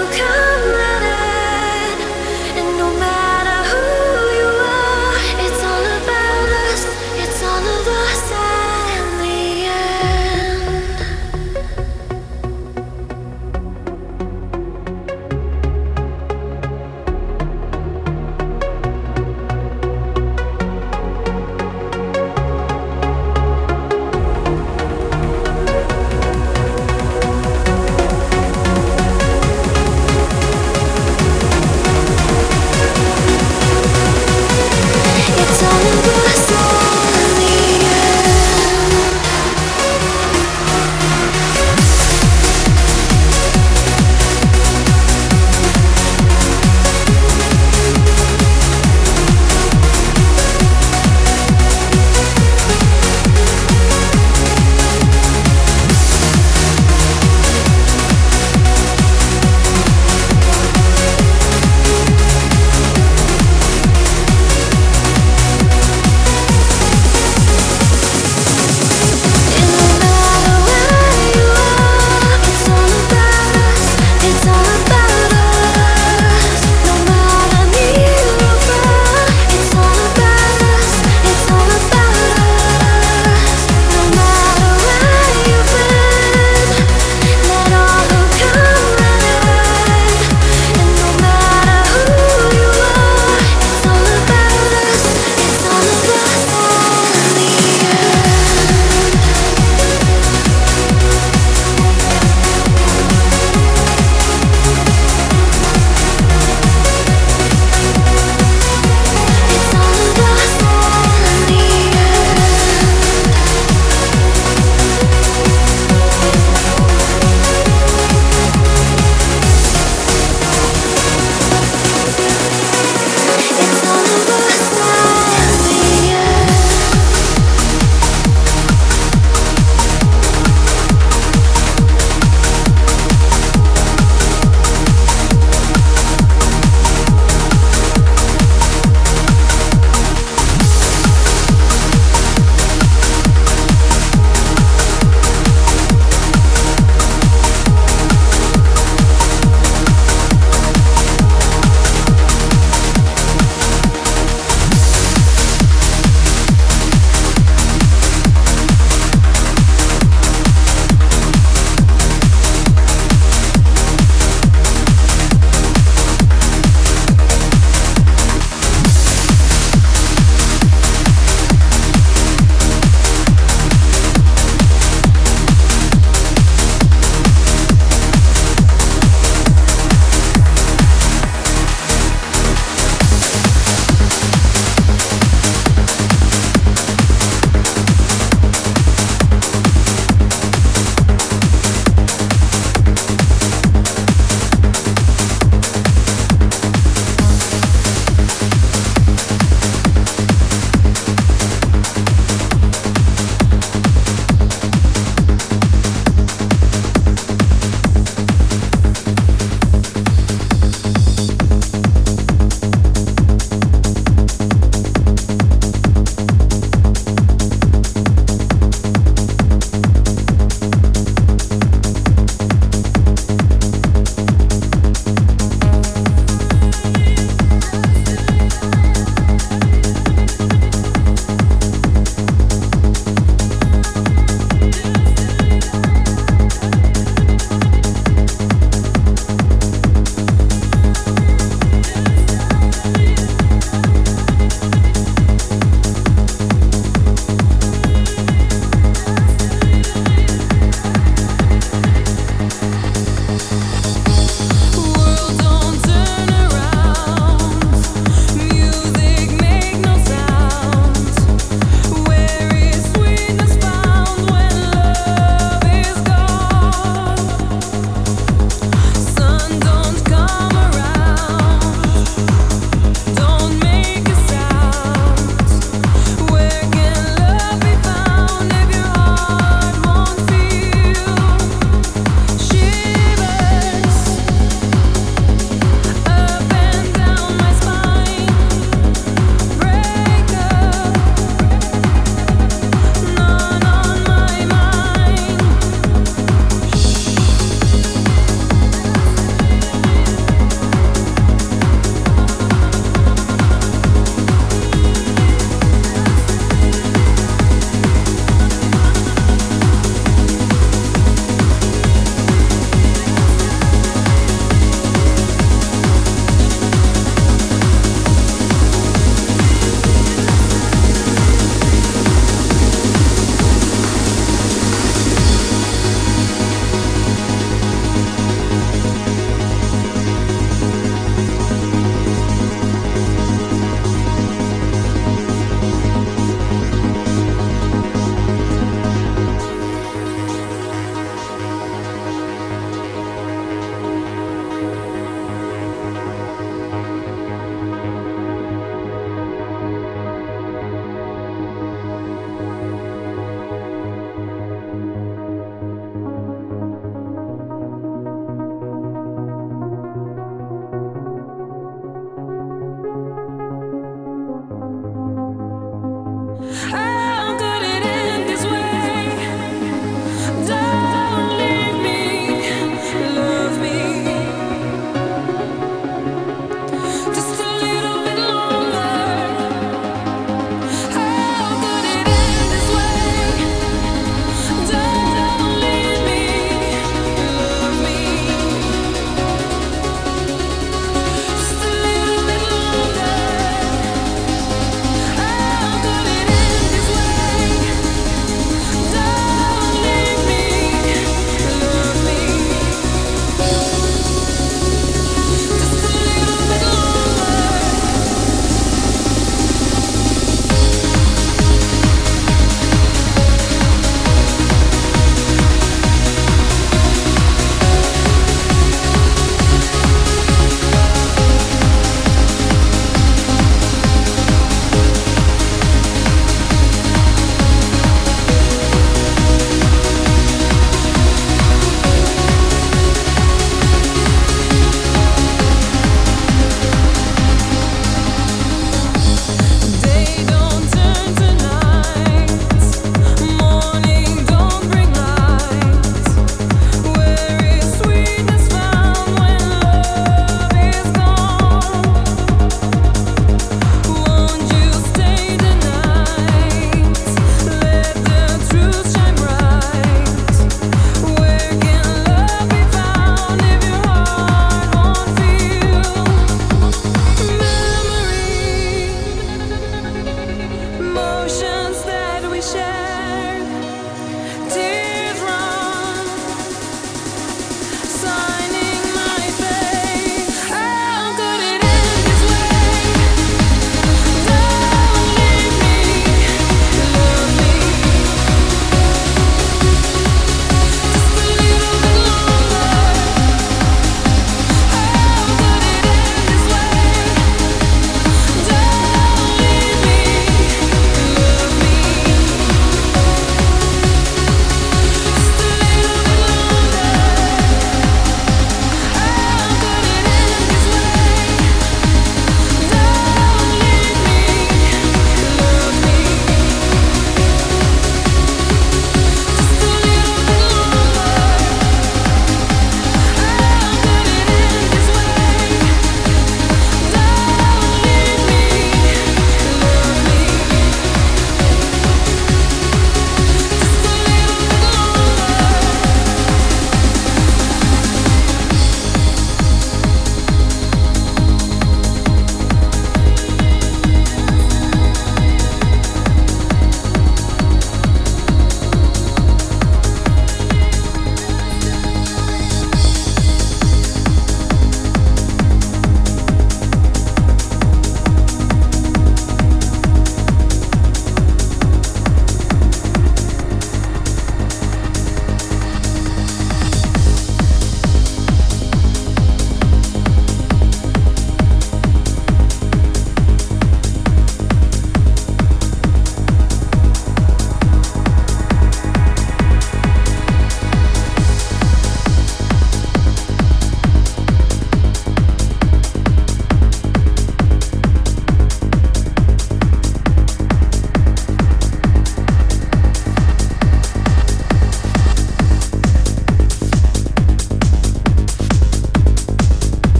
Who come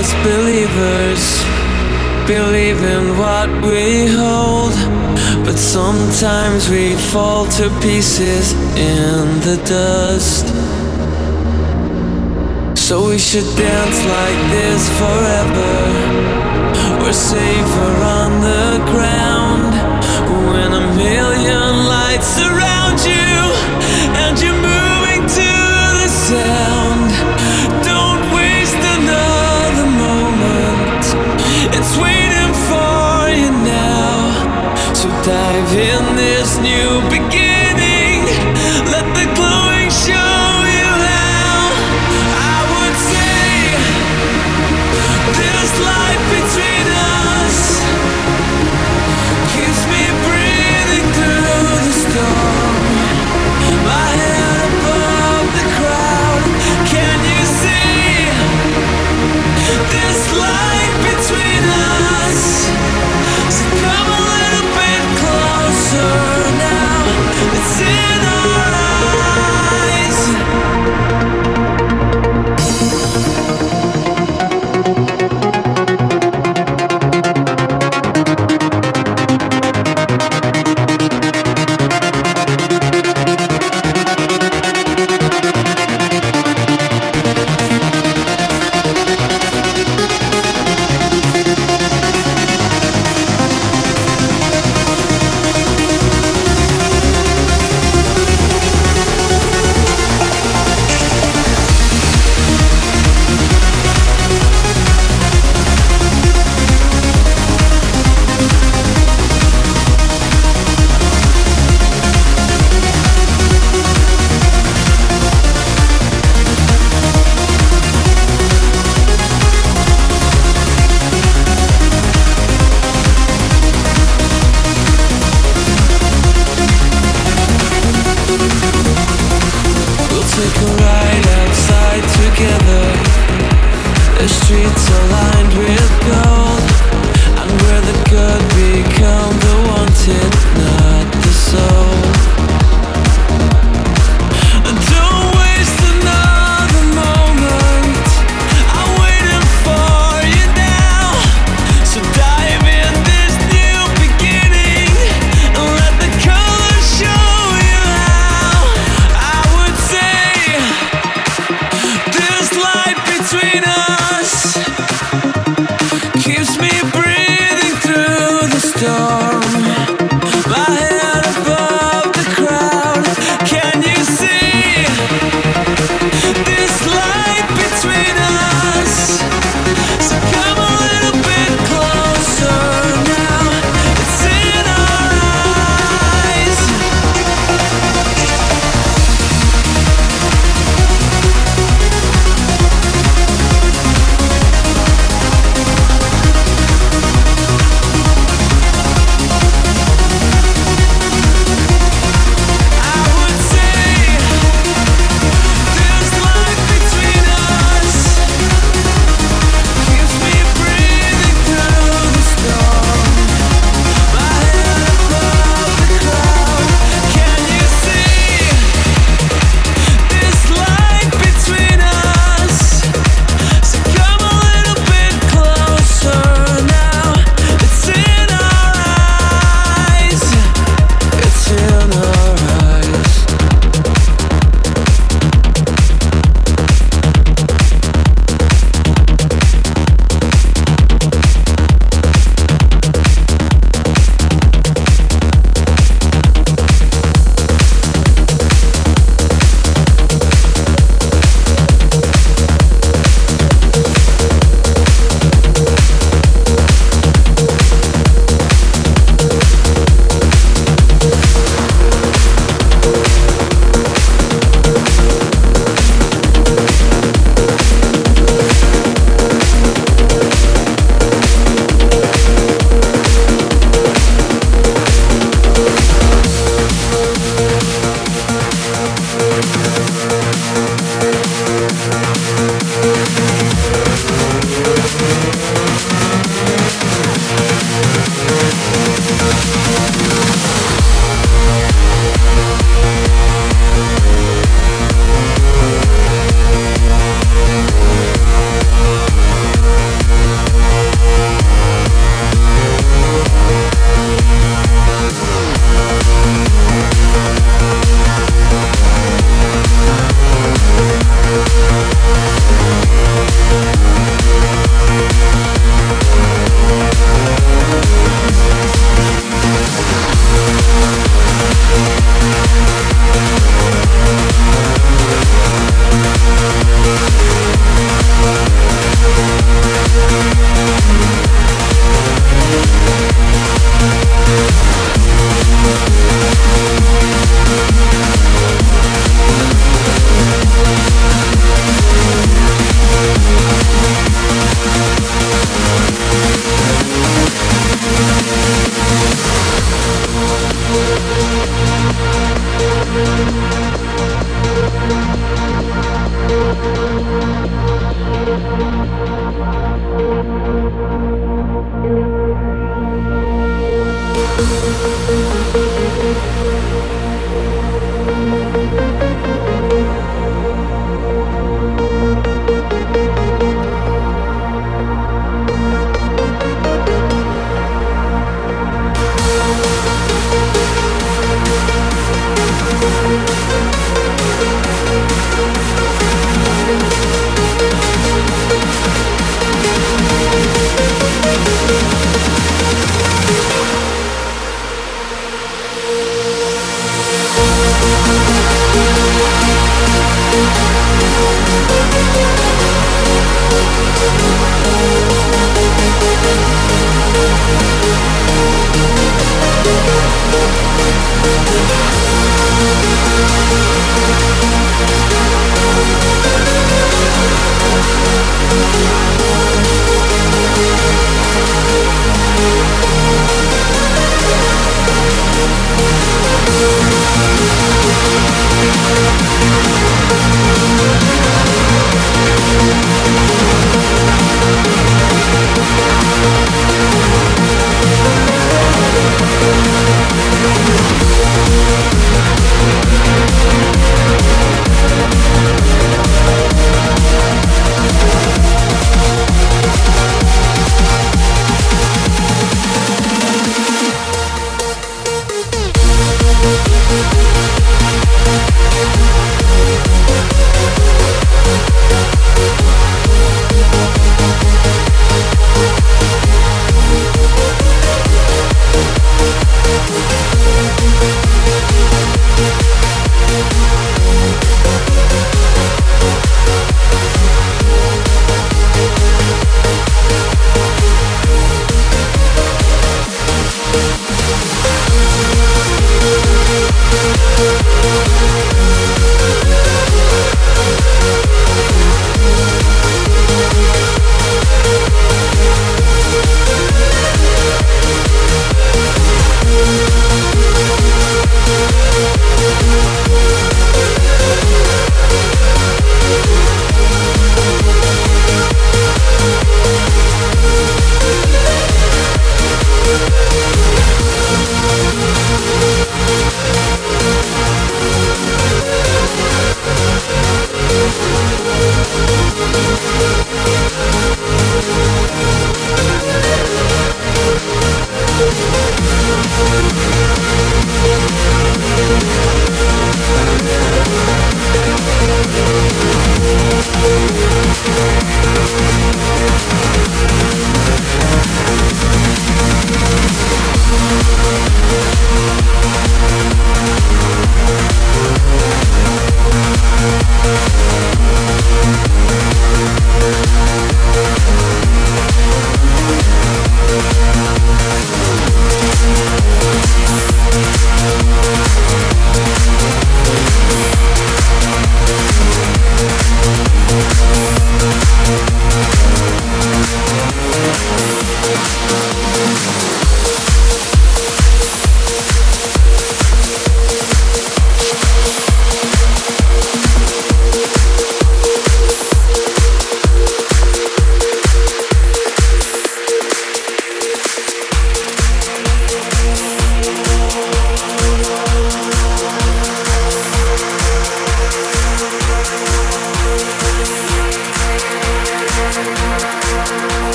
just believers, believe in what we hold. But sometimes we fall to pieces in the dust. So we should dance like this forever. We're safer on the ground when a million lights surround you and you're So dive in this new beginning. Let the glowing show you how. I would say this light between us keeps me breathing through the storm. My head above the crowd. Can you see this light between us? So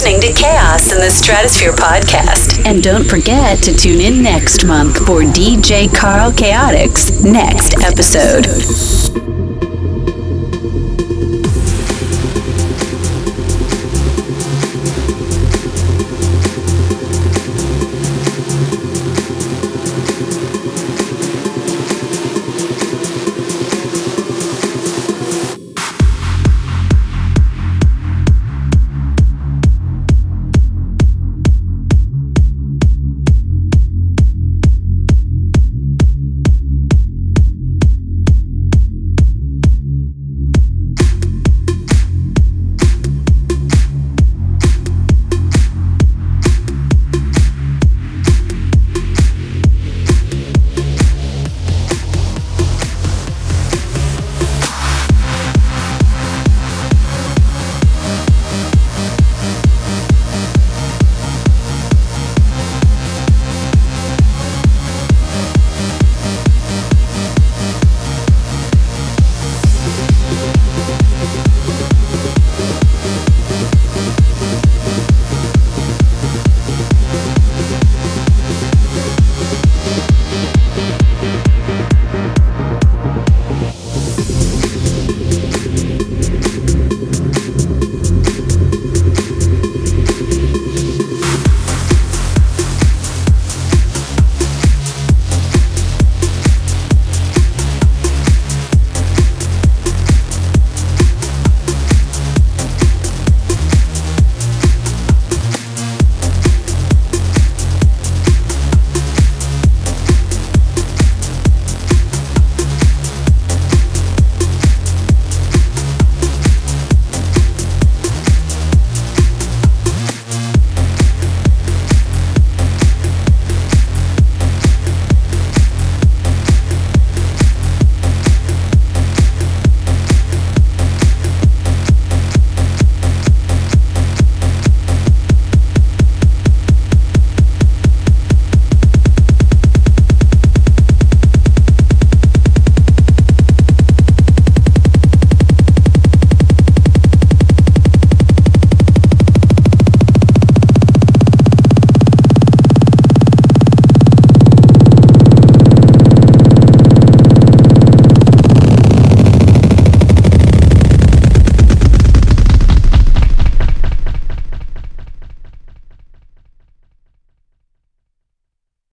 listening to Chaos in the Stratosphere podcast. And don't forget to tune in next month for DJ Carl Chaotix' next episode.